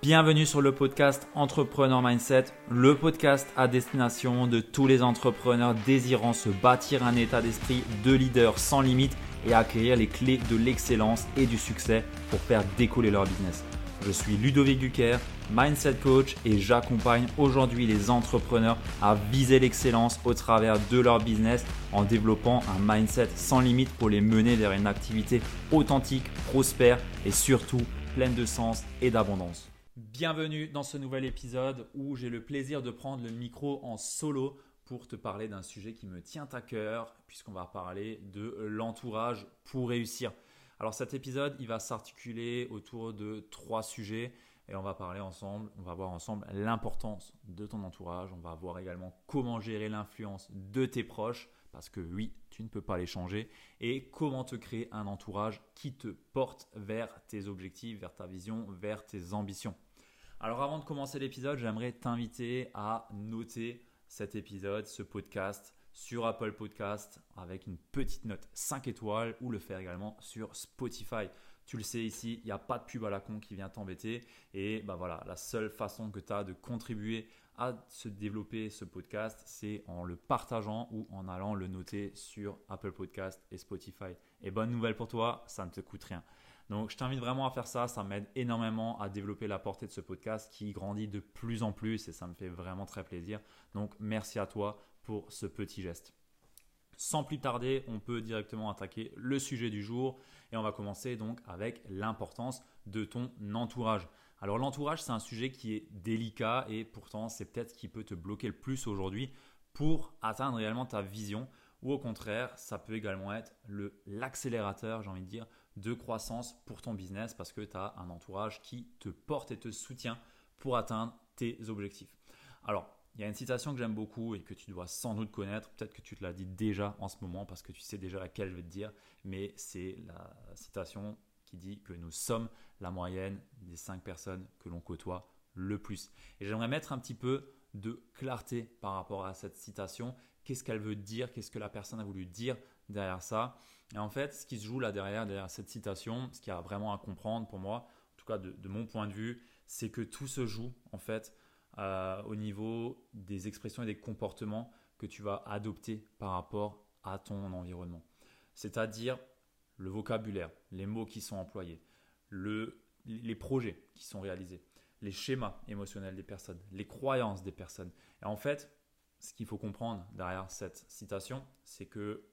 Bienvenue sur le podcast Entrepreneur Mindset, le podcast à destination de tous les entrepreneurs désirant se bâtir un état d'esprit de leader sans limite et acquérir les clés de l'excellence et du succès pour faire décoller leur business. Je suis Ludovic Duquer, Mindset Coach et j'accompagne aujourd'hui les entrepreneurs à viser l'excellence au travers de leur business en développant un mindset sans limite pour les mener vers une activité authentique, prospère et surtout pleine de sens et d'abondance. Bienvenue dans ce nouvel épisode où j'ai le plaisir de prendre le micro en solo pour te parler d'un sujet qui me tient à cœur puisqu'on va parler de l'entourage pour réussir. Alors cet épisode, il va s'articuler autour de trois sujets et on va parler ensemble, on va voir ensemble l'importance de ton entourage, on va voir également comment gérer l'influence de tes proches parce que oui, tu ne peux pas les changer et comment te créer un entourage qui te porte vers tes objectifs, vers ta vision, vers tes ambitions. Alors avant de commencer l'épisode, j'aimerais t'inviter à noter cet épisode, ce podcast sur Apple Podcast avec une petite note 5 étoiles ou le faire également sur Spotify. Tu le sais ici, il n'y a pas de pub à la con qui vient t'embêter. Et bah voilà, la seule façon que tu as de contribuer à se développer ce podcast, c'est en le partageant ou en allant le noter sur Apple Podcast et Spotify. Et bonne nouvelle pour toi, ça ne te coûte rien. Donc, je t'invite vraiment à faire ça. Ça m'aide énormément à développer la portée de ce podcast qui grandit de plus en plus et ça me fait vraiment très plaisir. Donc, merci à toi pour ce petit geste. Sans plus tarder, on peut directement attaquer le sujet du jour et on va commencer donc avec l'importance de ton entourage. Alors l'entourage, c'est un sujet qui est délicat et pourtant c'est peut-être ce qui peut te bloquer le plus aujourd'hui pour atteindre réellement ta vision ou au contraire, ça peut également être l'accélérateur, j'ai envie de dire, de croissance pour ton business parce que tu as un entourage qui te porte et te soutient pour atteindre tes objectifs. Alors, il y a une citation que j'aime beaucoup et que tu dois sans doute connaître, peut-être que tu te l'as dit déjà en ce moment parce que tu sais déjà laquelle je vais te dire, mais c'est la citation qui dit que nous sommes la moyenne des cinq personnes que l'on côtoie le plus. Et j'aimerais mettre un petit peu de clarté par rapport à cette citation. Qu'est-ce qu'elle veut dire? Qu'est-ce que la personne a voulu dire derrière ça Et en fait, ce qui se joue là derrière, derrière cette citation, ce qu'il y a vraiment à comprendre pour moi, en tout cas de, mon point de vue, c'est que tout se joue en fait euh, au niveau des expressions et des comportements que tu vas adopter par rapport à ton environnement. C'est-à-dire le vocabulaire, les mots qui sont employés, les projets qui sont réalisés, les schémas émotionnels des personnes, les croyances des personnes. Et en fait, ce qu'il faut comprendre derrière cette citation, c'est que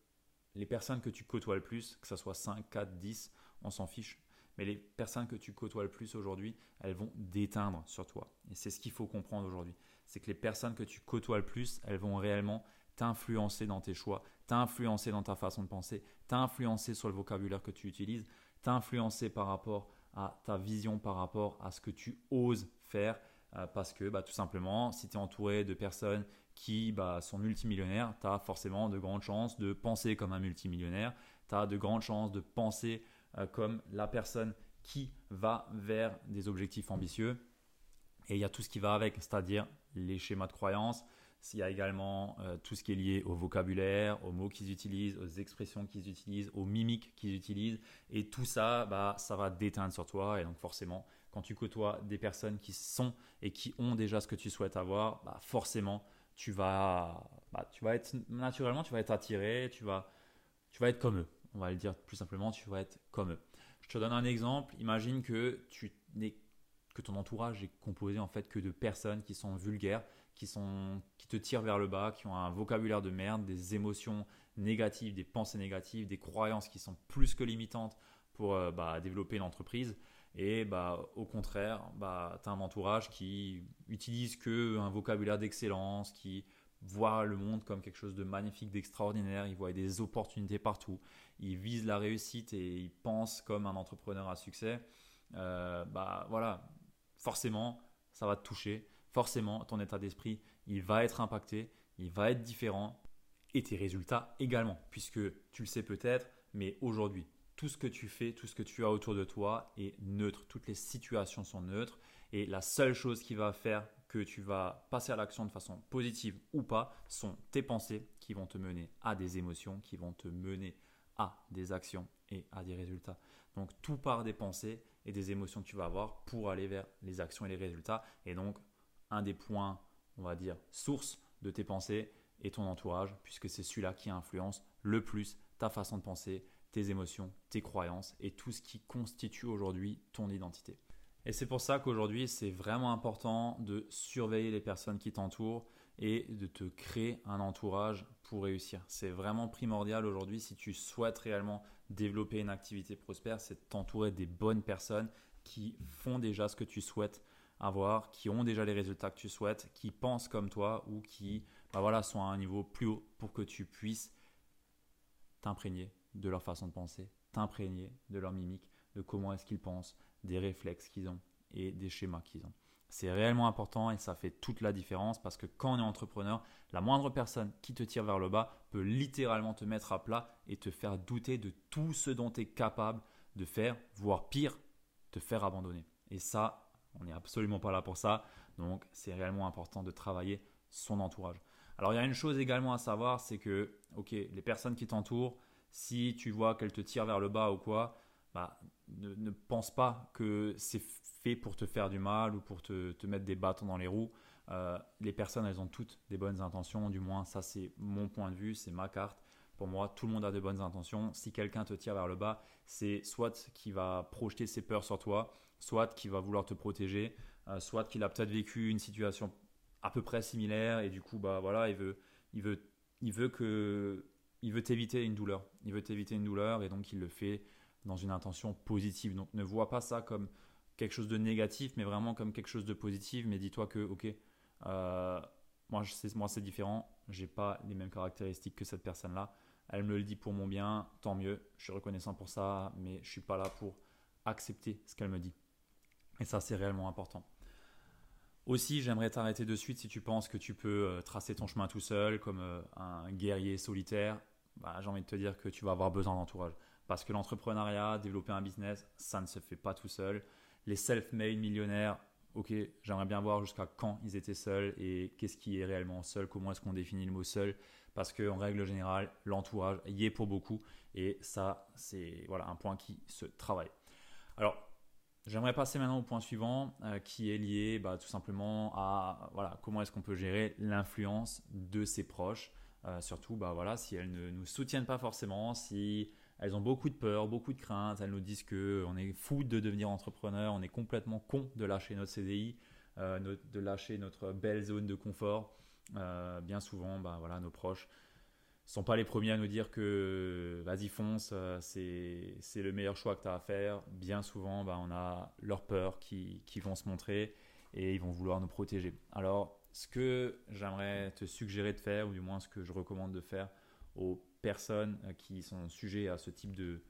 les personnes que tu côtoies le plus, que ce soit 5, 4, 10, on s'en fiche. Mais les personnes que tu côtoies le plus aujourd'hui, elles vont déteindre sur toi. Et c'est ce qu'il faut comprendre aujourd'hui. C'est que les personnes que tu côtoies le plus, elles vont réellement t'influencer dans tes choix, t'influencer dans ta façon de penser, t'influencer sur le vocabulaire que tu utilises, t'influencer par rapport à ta vision, par rapport à ce que tu oses faire. Euh, parce que bah, tout simplement, si tu es entouré de personnes qui bah, sont multimillionnaires, tu as forcément de grandes chances de penser comme un multimillionnaire, tu as de grandes chances de penser euh, comme la personne qui va vers des objectifs ambitieux. Et il y a tout ce qui va avec, c'est-à-dire les schémas de croyance. Il y a également euh, tout ce qui est lié au vocabulaire, aux mots qu'ils utilisent, aux expressions qu'ils utilisent, aux mimiques qu'ils utilisent. Et tout ça, bah, ça va déteindre sur toi. Et donc forcément, quand tu côtoies des personnes qui sont et qui ont déjà ce que tu souhaites avoir, bah, forcément, tu vas, bah, tu vas être naturellement, tu vas être attiré, tu vas, tu vas être comme eux. On va le dire plus simplement, tu vas être comme eux. Je te donne un exemple. Imagine que tu que ton entourage est composé en fait que de personnes qui sont vulgaires, qui sont, qui te tirent vers le bas, qui ont un vocabulaire de merde, des émotions négatives, des pensées négatives, des croyances qui sont plus que limitantes pour euh, bah, développer une entreprise. Et bah, au contraire, bah, tu as un entourage qui utilise que un vocabulaire d'excellence, qui voit le monde comme quelque chose de magnifique, d'extraordinaire, il voit des opportunités partout, il vise la réussite et il pense comme un entrepreneur à succès. Euh, bah voilà, forcément, ça va te toucher. Forcément, ton état d'esprit, il va être impacté, il va être différent. Et tes résultats également, puisque tu le sais peut-être, mais aujourd'hui, tout ce que tu fais, tout ce que tu as autour de toi est neutre. Toutes les situations sont neutres. Et la seule chose qui va faire que tu vas passer à l'action de façon positive ou pas sont tes pensées qui vont te mener à des émotions, qui vont te mener à des actions et à des résultats. Donc tout part des pensées et des émotions que tu vas avoir pour aller vers les actions et les résultats. Et donc, un des points, on va dire, source de tes pensées est ton entourage, puisque c'est celui-là qui influence le plus ta façon de penser, tes émotions, tes croyances et tout ce qui constitue aujourd'hui ton identité. Et c'est pour ça qu'aujourd'hui, c'est vraiment important de surveiller les personnes qui t'entourent et de te créer un entourage pour réussir. C'est vraiment primordial aujourd'hui si tu souhaites réellement développer une activité prospère, c'est de t'entourer des bonnes personnes qui font déjà ce que tu souhaites avoir, qui ont déjà les résultats que tu souhaites, qui pensent comme toi ou qui bah voilà, sont à un niveau plus haut pour que tu puisses t'imprégner de leur façon de penser, t'imprégner de leur mimique, de comment est-ce qu'ils pensent, des réflexes qu'ils ont et des schémas qu'ils ont. C'est réellement important et ça fait toute la différence parce que quand on est entrepreneur, la moindre personne qui te tire vers le bas peut littéralement te mettre à plat et te faire douter de tout ce dont tu es capable de faire, voire pire, te faire abandonner. Et ça, on n'est absolument pas là pour ça. Donc c'est réellement important de travailler son entourage. Alors il y a une chose également à savoir, c'est que, ok, les personnes qui t'entourent, si tu vois qu'elles te tirent vers le bas ou quoi, bah, ne, pense pas que c'est fait pour te faire du mal ou pour te, mettre des bâtons dans les roues. Euh, les personnes, elles ont toutes des bonnes intentions, du moins ça c'est mon point de vue, c'est ma carte. Pour moi, tout le monde a de bonnes intentions. Si quelqu'un te tire vers le bas, c'est soit qui va projeter ses peurs sur toi, soit qui va vouloir te protéger, euh, soit qu'il a peut-être vécu une situation à peu près similaire et du coup, bah voilà, il veut, il veut, il veut que, il veut t'éviter une douleur. Il veut t'éviter une douleur et donc il le fait dans une intention positive. Donc ne vois pas ça comme quelque chose de négatif, mais vraiment comme quelque chose de positif. Mais dis-toi que, ok, euh, moi, moi c'est différent, j'ai pas les mêmes caractéristiques que cette personne-là. Elle me le dit pour mon bien, tant mieux, je suis reconnaissant pour ça, mais je suis pas là pour accepter ce qu'elle me dit. Et ça, c'est réellement important. Aussi, j'aimerais t'arrêter de suite si tu penses que tu peux euh, tracer ton chemin tout seul, comme euh, un guerrier solitaire. Bah, j'ai envie de te dire que tu vas avoir besoin d'entourage. Parce que l'entrepreneuriat, développer un business, ça ne se fait pas tout seul. Les self-made millionnaires, ok, j'aimerais bien voir jusqu'à quand ils étaient seuls et qu'est-ce qui est réellement seul, comment est-ce qu'on définit le mot seul. Parce qu'en règle générale, l'entourage y est pour beaucoup et ça, c'est voilà, un point qui se travaille. Alors, J'aimerais passer maintenant au point suivant euh, qui est lié bah, tout simplement à voilà, comment est-ce qu'on peut gérer l'influence de ses proches, euh, surtout bah, voilà, si elles ne nous soutiennent pas forcément, si elles ont beaucoup de peur, beaucoup de craintes. Elles nous disent que on est fou de devenir entrepreneur, on est complètement con de lâcher notre CDI, euh, de lâcher notre belle zone de confort. Bien souvent, bah, voilà, nos proches sont pas les premiers à nous dire que vas-y fonce, euh, c'est, le meilleur choix que tu as à faire. Bien souvent, bah, on a leurs peurs qui, qui vont se montrer et ils vont vouloir nous protéger. Alors, ce que j'aimerais te suggérer de faire, ou du moins ce que je recommande de faire aux personnes euh, qui sont sujets à ce type de,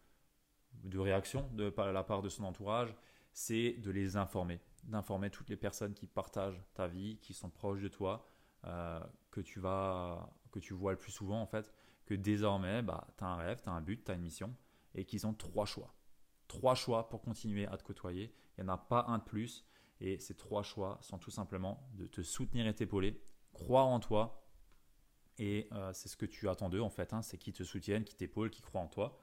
de réaction de la part de son entourage, c'est de les informer, d'informer toutes les personnes qui partagent ta vie, qui sont proches de toi, euh, que tu vas, que tu vois le plus souvent en fait, que désormais, bah, tu as un rêve, tu as un but, tu as une mission, et qu'ils ont trois choix. Trois choix pour continuer à te côtoyer. Il n'y en a pas un de plus. Et ces trois choix sont tout simplement de te soutenir et t'épauler, croire en toi et euh, c'est ce que tu attends d'eux en fait, hein, c'est qu'ils te soutiennent, qu'ils t'épaulent, qu'ils croient en toi.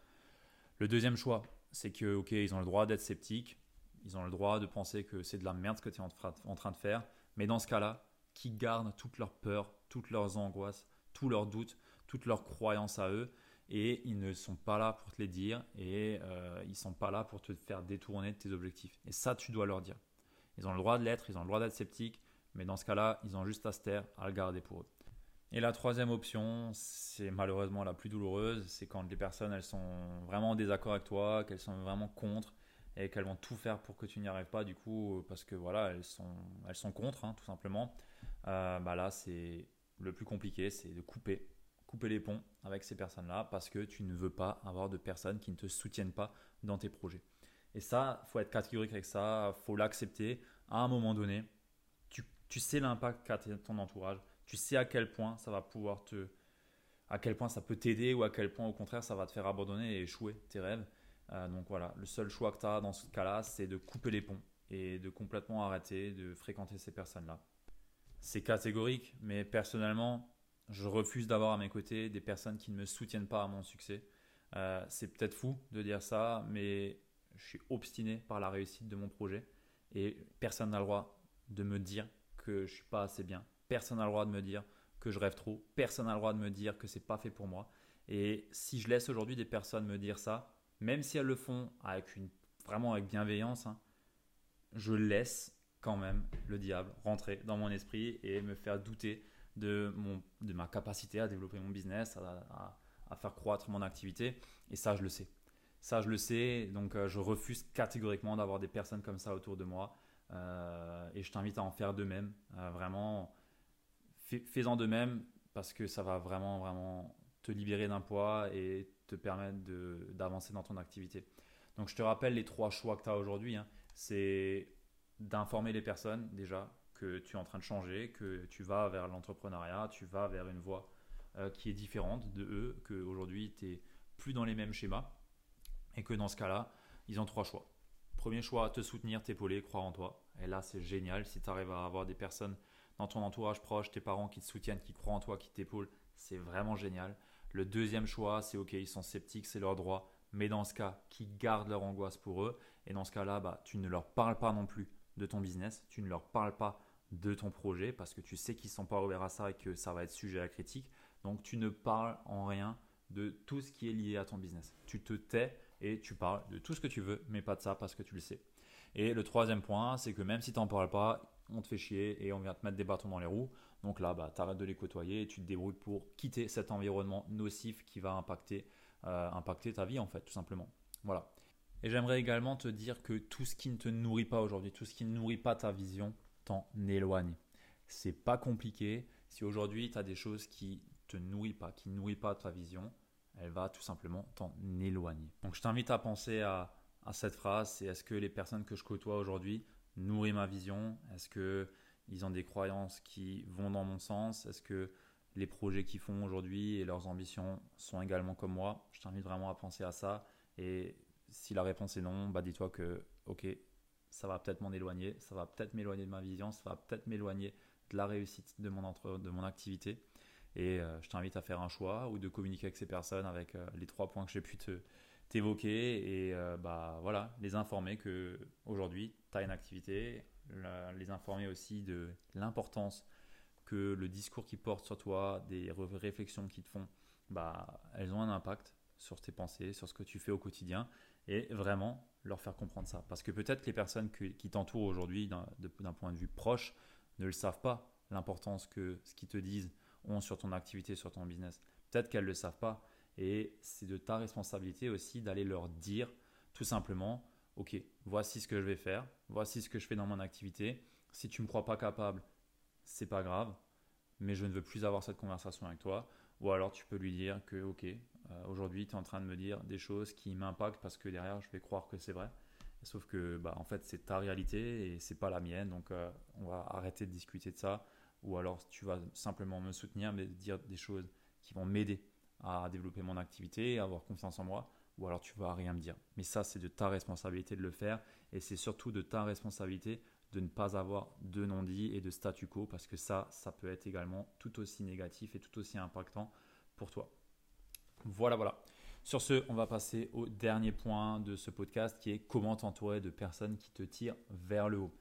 Le deuxième choix, c'est que ok, ils ont le droit d'être sceptiques, ils ont le droit de penser que c'est de la merde ce que tu es en train de faire, mais dans ce cas-là, qu'ils gardent toutes leurs peurs, toutes leurs angoisses, tous leurs doutes, toutes leurs croyances à eux, et ils ne sont pas là pour te les dire, et euh, ils sont pas là pour te faire détourner de tes objectifs. Et ça, tu dois leur dire. Ils ont le droit de l'être, ils ont le droit d'être sceptiques, mais dans ce cas-là, ils ont juste à se taire, à le garder pour eux. Et la troisième option, c'est malheureusement la plus douloureuse, c'est quand les personnes elles sont vraiment en désaccord avec toi, qu'elles sont vraiment contre et qu'elles vont tout faire pour que tu n'y arrives pas du coup parce que voilà elles sont elles sont contre hein, tout simplement. Euh, bah là c'est le plus compliqué, c'est de couper couper les ponts avec ces personnes-là parce que tu ne veux pas avoir de personnes qui ne te soutiennent pas dans tes projets. Et ça, faut être catégorique avec ça, faut l'accepter. À un moment donné, tu, sais l'impact qu'a ton entourage tu sais à quel point ça va pouvoir te. à quel point ça peut t'aider ou à quel point au contraire ça va te faire abandonner et échouer tes rêves. Euh, donc voilà, le seul choix que tu as dans ce cas-là, c'est de couper les ponts et de complètement arrêter de fréquenter ces personnes-là. C'est catégorique, mais personnellement, je refuse d'avoir à mes côtés des personnes qui ne me soutiennent pas à mon succès. Euh, c'est peut-être fou de dire ça, mais je suis obstiné par la réussite de mon projet et personne n'a le droit de me dire que je suis pas assez bien. Personne n'a le droit de me dire que je rêve trop. Personne n'a le droit de me dire que c'est pas fait pour moi. Et si je laisse aujourd'hui des personnes me dire ça, même si elles le font avec vraiment avec bienveillance, hein, je laisse quand même le diable rentrer dans mon esprit et me faire douter de, mon, de ma capacité à développer mon business, à, faire croître mon activité. Et ça, je le sais. Ça, je le sais. Donc, euh, je refuse catégoriquement d'avoir des personnes comme ça autour de moi. Euh, et je t'invite à en faire de même. Euh, vraiment, fais-en de même parce que ça va vraiment, vraiment te libérer d'un poids et te permettre d'avancer dans ton activité. Donc, je te rappelle les trois choix que tu as aujourd'hui. Hein. C'est d'informer les personnes déjà que tu es en train de changer, que tu vas vers l'entrepreneuriat, tu vas vers une voie euh, qui est différente de eux, qu'aujourd'hui tu n'es plus dans les mêmes schémas et que dans ce cas-là, ils ont trois choix. Premier choix, te soutenir, t'épauler, croire en toi. Et là, c'est génial. Si tu arrives à avoir des personnes dans ton entourage proche, tes parents qui te soutiennent, qui croient en toi, qui t'épaulent, c'est vraiment génial. Le deuxième choix, c'est ok, ils sont sceptiques, c'est leur droit. Mais dans ce cas, qui gardent leur angoisse pour eux. Et dans ce cas-là, bah, tu ne leur parles pas non plus de ton business, tu ne leur parles pas de ton projet parce que tu sais qu'ils ne sont pas ouverts à ça et que ça va être sujet à critique. Donc tu ne parles en rien de tout ce qui est lié à ton business. Tu te tais et tu parles de tout ce que tu veux, mais pas de ça parce que tu le sais. Et le troisième point, c'est que même si tu n'en parles pas, on te fait chier et on vient te mettre des bâtons dans les roues. Donc là, bah, tu arrêtes de les côtoyer et tu te débrouilles pour quitter cet environnement nocif qui va impacter, euh, impacter ta vie en fait, tout simplement. Voilà. Et j'aimerais également te dire que tout ce qui ne te nourrit pas aujourd'hui, tout ce qui ne nourrit pas ta vision, t'en éloigne. C'est pas compliqué. Si aujourd'hui tu as des choses qui te nourrissent pas, qui ne nourrissent pas ta vision, elle va tout simplement t'en éloigner. Donc je t'invite à penser à, cette phrase, c'est est-ce que les personnes que je côtoie aujourd'hui nourrissent ma vision? Est-ce qu'ils ont des croyances qui vont dans mon sens? Est-ce que les projets qu'ils font aujourd'hui et leurs ambitions sont également comme moi? Je t'invite vraiment à penser à ça et si la réponse est non, bah dis-toi que, ok, ça va peut-être m'en éloigner, ça va peut-être m'éloigner de ma vision, ça va peut-être m'éloigner de la réussite de mon, entre, de mon activité. Et euh, je t'invite à faire un choix ou de communiquer avec ces personnes avec euh, les trois points que j'ai pu t'évoquer et euh, bah voilà, les informer que aujourd'hui tu as une activité, les informer aussi de l'importance que le discours qui porte sur toi, des réflexions qui te font, bah elles ont un impact sur tes pensées, sur ce que tu fais au quotidien, et vraiment leur faire comprendre ça. Parce que peut-être les personnes qui t'entourent aujourd'hui d'un point de vue proche ne le savent pas, l'importance que ce qu'ils te disent ont sur ton activité, sur ton business. Peut-être qu'elles ne le savent pas, et c'est de ta responsabilité aussi d'aller leur dire tout simplement, ok, voici ce que je vais faire, voici ce que je fais dans mon activité, si tu ne me crois pas capable, c'est pas grave, mais je ne veux plus avoir cette conversation avec toi. Ou alors tu peux lui dire que, ok, aujourd'hui tu es en train de me dire des choses qui m'impactent parce que derrière je vais croire que c'est vrai. Sauf que, bah, en fait, c'est ta réalité et c'est pas la mienne. Donc, euh, on va arrêter de discuter de ça. Ou alors, tu vas simplement me soutenir, mais dire des choses qui vont m'aider à développer mon activité, à avoir confiance en moi. Ou alors, tu vas rien me dire. Mais ça, c'est de ta responsabilité de le faire. Et c'est surtout de ta responsabilité de ne pas avoir de non-dit et de statu quo parce que ça, ça peut être également tout aussi négatif et tout aussi impactant pour toi. Voilà, voilà. Sur ce, on va passer au dernier point de ce podcast qui est comment t'entourer de personnes qui te tirent vers le haut.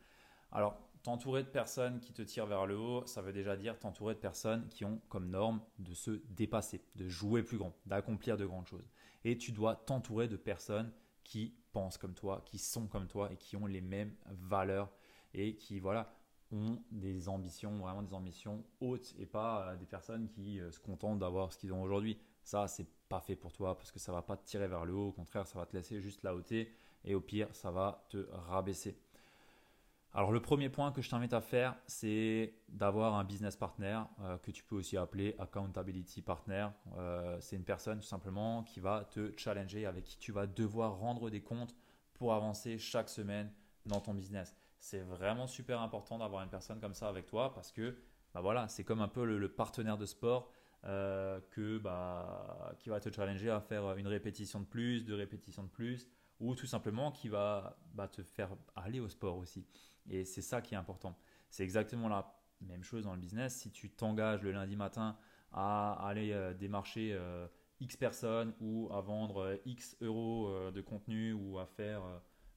Alors, t'entourer de personnes qui te tirent vers le haut, ça veut déjà dire t'entourer de personnes qui ont comme norme de se dépasser, de jouer plus grand, d'accomplir de grandes choses. Et tu dois t'entourer de personnes qui pensent comme toi, qui sont comme toi et qui ont les mêmes valeurs et qui voilà ont des ambitions, vraiment des ambitions hautes et pas euh, des personnes qui euh, se contentent d'avoir ce qu'ils ont aujourd'hui. Ça, c'est pas fait pour toi parce que ça va pas te tirer vers le haut, au contraire, ça va te laisser juste la hauteur et au pire, ça va te rabaisser. Alors le premier point que je t'invite à faire, c'est d'avoir un business partner euh, que tu peux aussi appeler accountability partner. c'est une personne tout simplement qui va te challenger, avec qui tu vas devoir rendre des comptes pour avancer chaque semaine dans ton business c'est vraiment super important d'avoir une personne comme ça avec toi parce que bah voilà, c'est comme un peu le, partenaire de sport euh, que, bah, qui va te challenger à faire une répétition de plus, deux répétitions de plus, ou tout simplement qui va bah, te faire aller au sport aussi. Et c'est ça qui est important. C'est exactement la même chose dans le business. Si tu t'engages le lundi matin à aller euh, démarcher euh, X personnes ou à vendre X euros de contenu ou à faire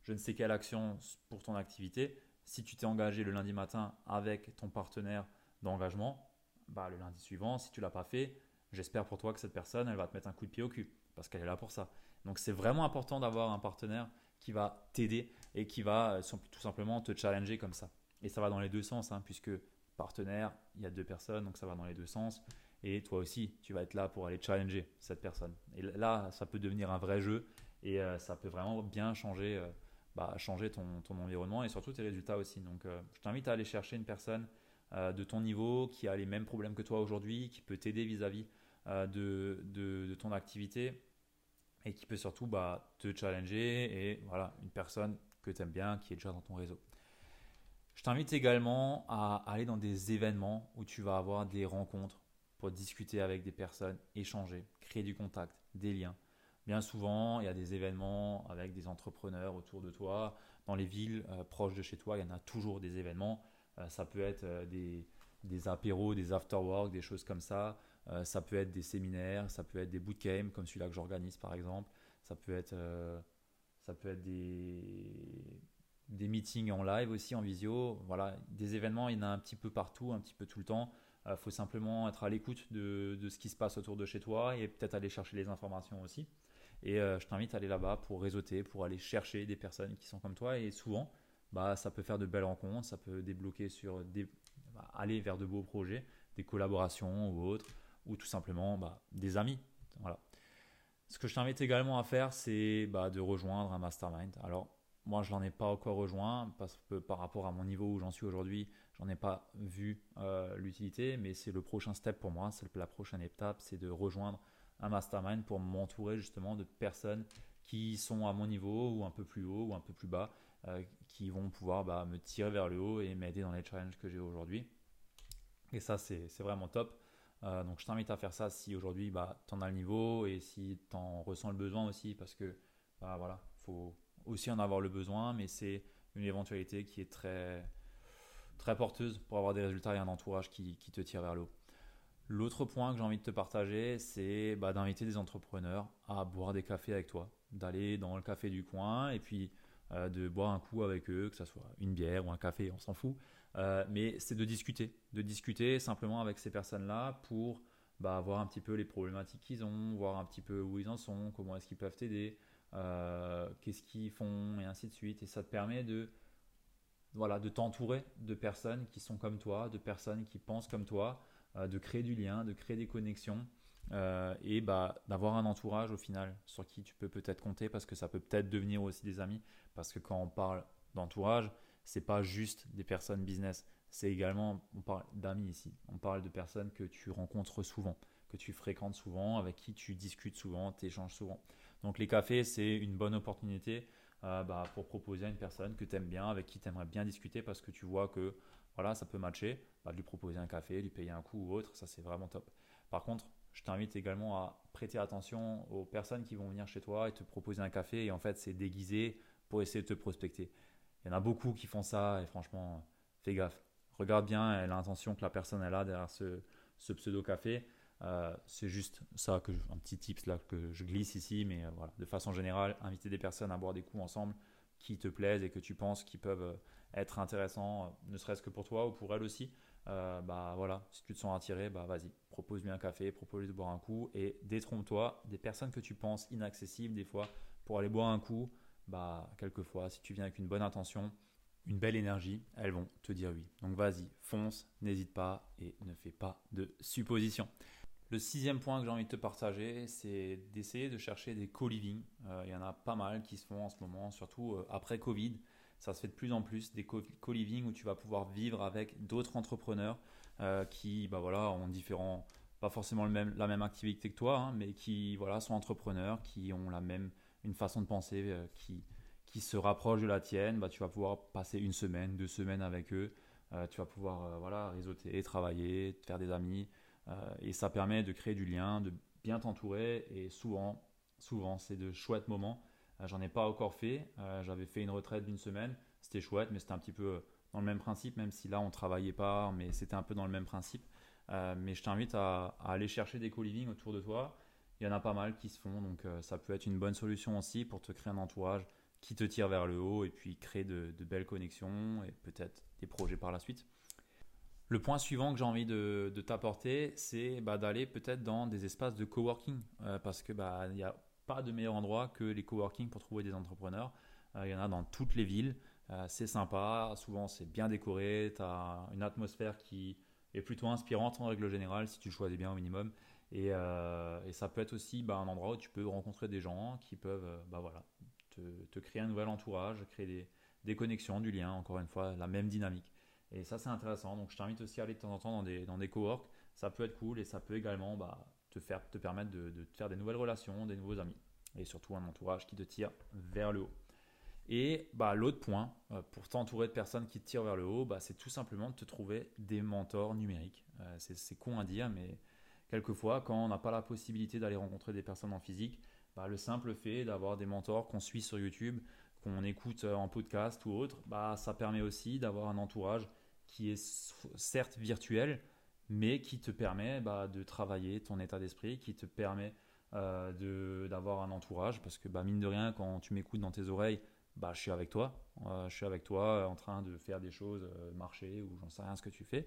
je ne sais quelle action pour ton activité. Si tu t'es engagé le lundi matin avec ton partenaire d'engagement, bah, le lundi suivant, si tu l'as pas fait, j'espère pour toi que cette personne, elle va te mettre un coup de pied au cul parce qu'elle est là pour ça. Donc c'est vraiment important d'avoir un partenaire qui va t'aider et qui va euh, tout simplement te challenger comme ça. Et ça va dans les deux sens, hein, puisque partenaire, il y a deux personnes, donc ça va dans les deux sens. Et toi aussi, tu vas être là pour aller challenger cette personne. Et là, ça peut devenir un vrai jeu et euh, ça peut vraiment bien changer, euh, bah, changer ton, environnement et surtout tes résultats aussi. Donc, je t'invite à aller chercher une personne de ton niveau qui a les mêmes problèmes que toi aujourd'hui, qui peut t'aider vis-à-vis de, de, de ton activité et qui peut surtout bah, te challenger et voilà, une personne que tu aimes bien qui est déjà dans ton réseau. Je t'invite également à aller dans des événements où tu vas avoir des rencontres pour discuter avec des personnes, échanger, créer du contact, des liens. Bien souvent, il y a des événements avec des entrepreneurs autour de toi. Dans les villes euh, proches de chez toi, il y en a toujours des événements. Euh, ça peut être euh, des, apéros, des after-work, des choses comme ça. Ça peut être des séminaires, ça peut être des bootcamps comme celui-là que j'organise par exemple. Ça peut être, ça peut être des, des meetings en live aussi, en visio. Voilà, des événements, il y en a un petit peu partout, un petit peu tout le temps. Il faut simplement être à l'écoute de, de, ce qui se passe autour de chez toi et peut-être aller chercher les informations aussi. Et je t'invite à aller là-bas pour réseauter, pour aller chercher des personnes qui sont comme toi. Et souvent, bah, ça peut faire de belles rencontres, ça peut débloquer sur des, bah, aller vers de beaux projets, des collaborations ou autres ou tout simplement bah, des amis. Voilà. Ce que je t'invite également à faire, c'est bah, de rejoindre un mastermind. Alors, moi, je n'en ai pas encore rejoint parce que par rapport à mon niveau où j'en suis aujourd'hui, j'en ai pas vu euh, l'utilité, mais c'est le prochain step pour moi, c'est la prochaine étape, c'est de rejoindre un mastermind pour m'entourer justement de personnes qui sont à mon niveau ou un peu plus haut ou un peu plus bas, euh, qui vont pouvoir bah, me tirer vers le haut et m'aider dans les challenges que j'ai aujourd'hui. Et ça, c'est vraiment top. Euh, donc je t'invite à faire ça si aujourd'hui bah, tu en as le niveau et si tu en ressens le besoin aussi parce que bah, voilà, faut aussi en avoir le besoin, mais c'est une éventualité qui est très, très porteuse pour avoir des résultats et un entourage qui, qui te tire vers le haut. L'autre point que j'ai envie de te partager, c'est bah, d'inviter des entrepreneurs à boire des cafés avec toi, d'aller dans le café du coin et puis euh, de boire un coup avec eux, que ce soit une bière ou un café, on s'en fout. Euh, mais c'est de discuter, de discuter simplement avec ces personnes-là pour bah, voir un petit peu les problématiques qu'ils ont, voir un petit peu où ils en sont, comment est-ce qu'ils peuvent t'aider, euh, qu'est-ce qu'ils font et ainsi de suite. Et ça te permet de voilà, de t'entourer de personnes qui sont comme toi, de personnes qui pensent comme toi, de créer du lien, de créer des connexions euh, et bah, d'avoir un entourage au final sur qui tu peux peut-être compter parce que ça peut peut-être devenir aussi des amis. Parce que quand on parle d'entourage, c'est pas juste des personnes business, c'est également, on parle d'amis ici, on parle de personnes que tu rencontres souvent, que tu fréquentes souvent, avec qui tu discutes souvent, tu échanges souvent. Donc les cafés, c'est une bonne opportunité euh, bah, pour proposer à une personne que tu aimes bien, avec qui tu aimerais bien discuter parce que tu vois que voilà, ça peut matcher, bah, lui proposer un café, lui payer un coup ou autre, ça c'est vraiment top. Par contre, je t'invite également à prêter attention aux personnes qui vont venir chez toi et te proposer un café et en fait c'est déguisé pour essayer de te prospecter. Il y en a beaucoup qui font ça et franchement, fais gaffe. Regarde bien l'intention que la personne a derrière ce, pseudo café. Euh, c'est juste ça que un petit tips là que je glisse ici, mais euh, voilà, de façon générale, inviter des personnes à boire des coups ensemble qui te plaisent et que tu penses qui peuvent euh, être intéressants, ne serait-ce que pour toi ou pour elles aussi. Euh, bah voilà, si tu te sens attiré, bah vas-y, propose-lui un café, propose-lui de boire un coup et détrompe-toi des personnes que tu penses inaccessibles des fois pour aller boire un coup. Bah quelquefois, si tu viens avec une bonne intention, une belle énergie, elles vont te dire oui. Donc vas-y, fonce, n'hésite pas et ne fais pas de suppositions. Le sixième point que j'ai envie de te partager, c'est d'essayer de chercher des co-living. Euh, il y en a pas mal qui se font en ce moment, surtout euh, après Covid ça se fait de plus en plus, des co-living où tu vas pouvoir vivre avec d'autres entrepreneurs euh, qui bah voilà, ont différents, pas forcément la même activité que toi, hein, mais qui voilà, sont entrepreneurs, qui ont la même, une façon de penser qui, qui se rapproche de la tienne. Bah, tu vas pouvoir passer une semaine, deux semaines avec eux. Tu vas pouvoir voilà, réseauter, travailler, te faire des amis. Et ça permet de créer du lien, de bien t'entourer. Et souvent, souvent c'est de chouettes moments euh, j'en ai pas encore fait. Euh, j'avais fait une retraite d'une semaine. C'était chouette, mais c'était un petit peu euh, dans le même principe, même si là on travaillait pas, mais c'était un peu dans le même principe. mais je t'invite à, aller chercher des co-living autour de toi. Il y en a pas mal qui se font, donc ça peut être une bonne solution aussi pour te créer un entourage qui te tirent vers le haut et puis créer de, belles connexions et peut-être des projets par la suite. Le point suivant que j'ai envie de, t'apporter, c'est bah, d'aller peut-être dans des espaces de coworking euh, parce que bah, il n'y a pas de meilleur endroit que les coworking pour trouver des entrepreneurs. Euh, il y en a dans toutes les villes. Euh, c'est sympa, souvent c'est bien décoré, tu as une atmosphère qui est plutôt inspirante en règle générale si tu choisis bien au minimum. Et, ça peut être aussi bah, un endroit où tu peux rencontrer des gens qui peuvent te, créer un nouvel entourage, créer des, connexions, du lien, encore une fois, la même dynamique. Et ça, c'est intéressant. Donc, je t'invite aussi à aller de temps en temps dans des, dans des coworks. Ça peut être cool et ça peut également bah, te, faire, te permettre de, de, faire des nouvelles relations, des nouveaux amis. Et surtout un entourage qui te tire vers le haut. Et bah, l'autre point, euh, pour t'entourer de personnes qui te tirent vers le haut, bah, c'est tout simplement de te trouver des mentors numériques. Euh, c'est con à dire, mais quelquefois, quand on n'a pas la possibilité d'aller rencontrer des personnes en physique, bah, le simple fait d'avoir des mentors qu'on suit sur YouTube, qu'on écoute euh, en podcast ou autre, bah, ça permet aussi d'avoir un entourage qui est certes virtuel, mais qui te permet bah, de travailler ton état d'esprit, qui te permet euh, d'avoir un entourage, parce que bah, mine de rien, quand tu m'écoutes dans tes oreilles, bah, je suis avec toi, euh, je suis avec toi en train de faire des choses, marcher ou j'en sais rien ce que tu fais,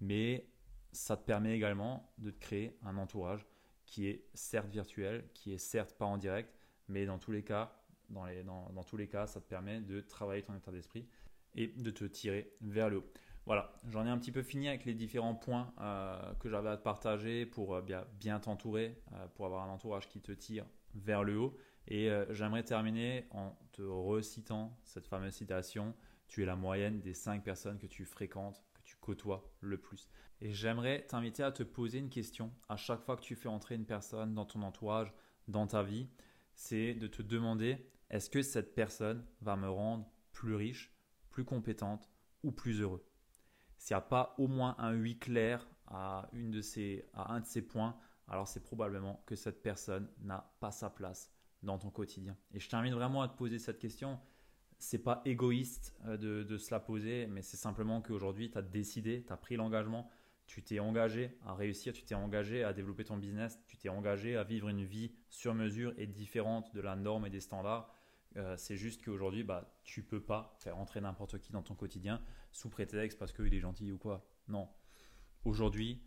mais ça te permet également de créer un entourage qui est certes virtuel, qui est certes pas en direct, mais dans tous les cas, dans tous les cas, ça te permet de travailler ton état d'esprit et de te tirer vers le haut. Voilà, j'en ai un petit peu fini avec les différents points euh, que j'avais à te partager pour euh, bien, t'entourer, euh, pour avoir un entourage qui te tire vers le haut. Et j'aimerais terminer en te recitant cette fameuse citation, tu es la moyenne des 5 personnes que tu fréquentes tu côtoies le plus. Et j'aimerais t'inviter à te poser une question à chaque fois que tu fais entrer une personne dans ton entourage, dans ta vie, c'est de te demander est-ce que cette personne va me rendre plus riche, plus compétente ou plus heureux? S'il n'y a pas au moins un oui clair à, une de ces, à un de ces points, alors c'est probablement que cette personne n'a pas sa place dans ton quotidien. Et je t'invite vraiment à te poser cette question c'est pas égoïste euh, de, se la poser, mais c'est simplement qu'aujourd'hui, tu as décidé, tu as pris l'engagement, tu t'es engagé à réussir, tu t'es engagé à développer ton business, tu t'es engagé à vivre une vie sur mesure et différente de la norme et des standards. Euh, c'est juste qu'aujourd'hui, bah, tu peux pas faire entrer n'importe qui dans ton quotidien sous prétexte parce qu'il est gentil ou quoi. Non. Aujourd'hui,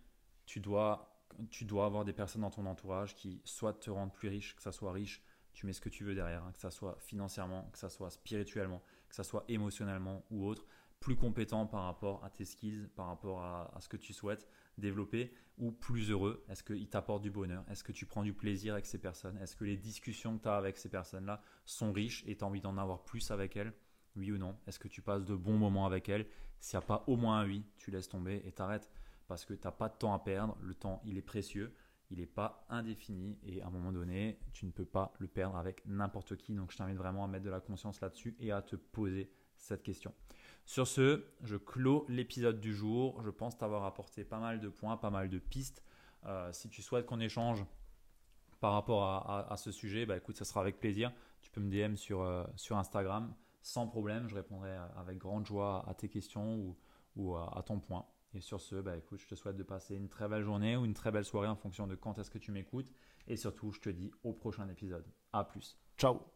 tu dois, tu dois avoir des personnes dans ton entourage qui soit te rendent plus riche, que ça soit riche tu mets ce que tu veux derrière, hein, que ça soit financièrement, que ça soit spirituellement, que ça soit émotionnellement ou autre, plus compétent par rapport à tes skills, par rapport à, ce que tu souhaites développer, ou plus heureux? Est-ce qu'ils t'apportent du bonheur? Est-ce que tu prends du plaisir avec ces personnes? Est-ce que les discussions que tu as avec ces personnes-là sont riches et tu as envie d'en avoir plus avec elles? Oui ou non? Est-ce que tu passes de bons moments avec elles? S'il n'y a pas au moins un oui, tu laisses tomber et t'arrêtes. Parce que tu n'as pas de temps à perdre, le temps il est précieux il n'est pas indéfini et à un moment donné, tu ne peux pas le perdre avec n'importe qui. Donc je t'invite vraiment à mettre de la conscience là-dessus et à te poser cette question. Sur ce, je clôt l'épisode du jour. Je pense t'avoir apporté pas mal de points, pas mal de pistes. Euh, si tu souhaites qu'on échange par rapport à, ce sujet, bah écoute, ça sera avec plaisir. Tu peux me DM sur, euh, sur Instagram sans problème. Je répondrai avec grande joie à tes questions ou, à ton point. Et sur ce, bah écoute, je te souhaite de passer une très belle journée ou une très belle soirée en fonction de quand est-ce que tu m'écoutes. Et surtout, je te dis au prochain épisode. A plus. Ciao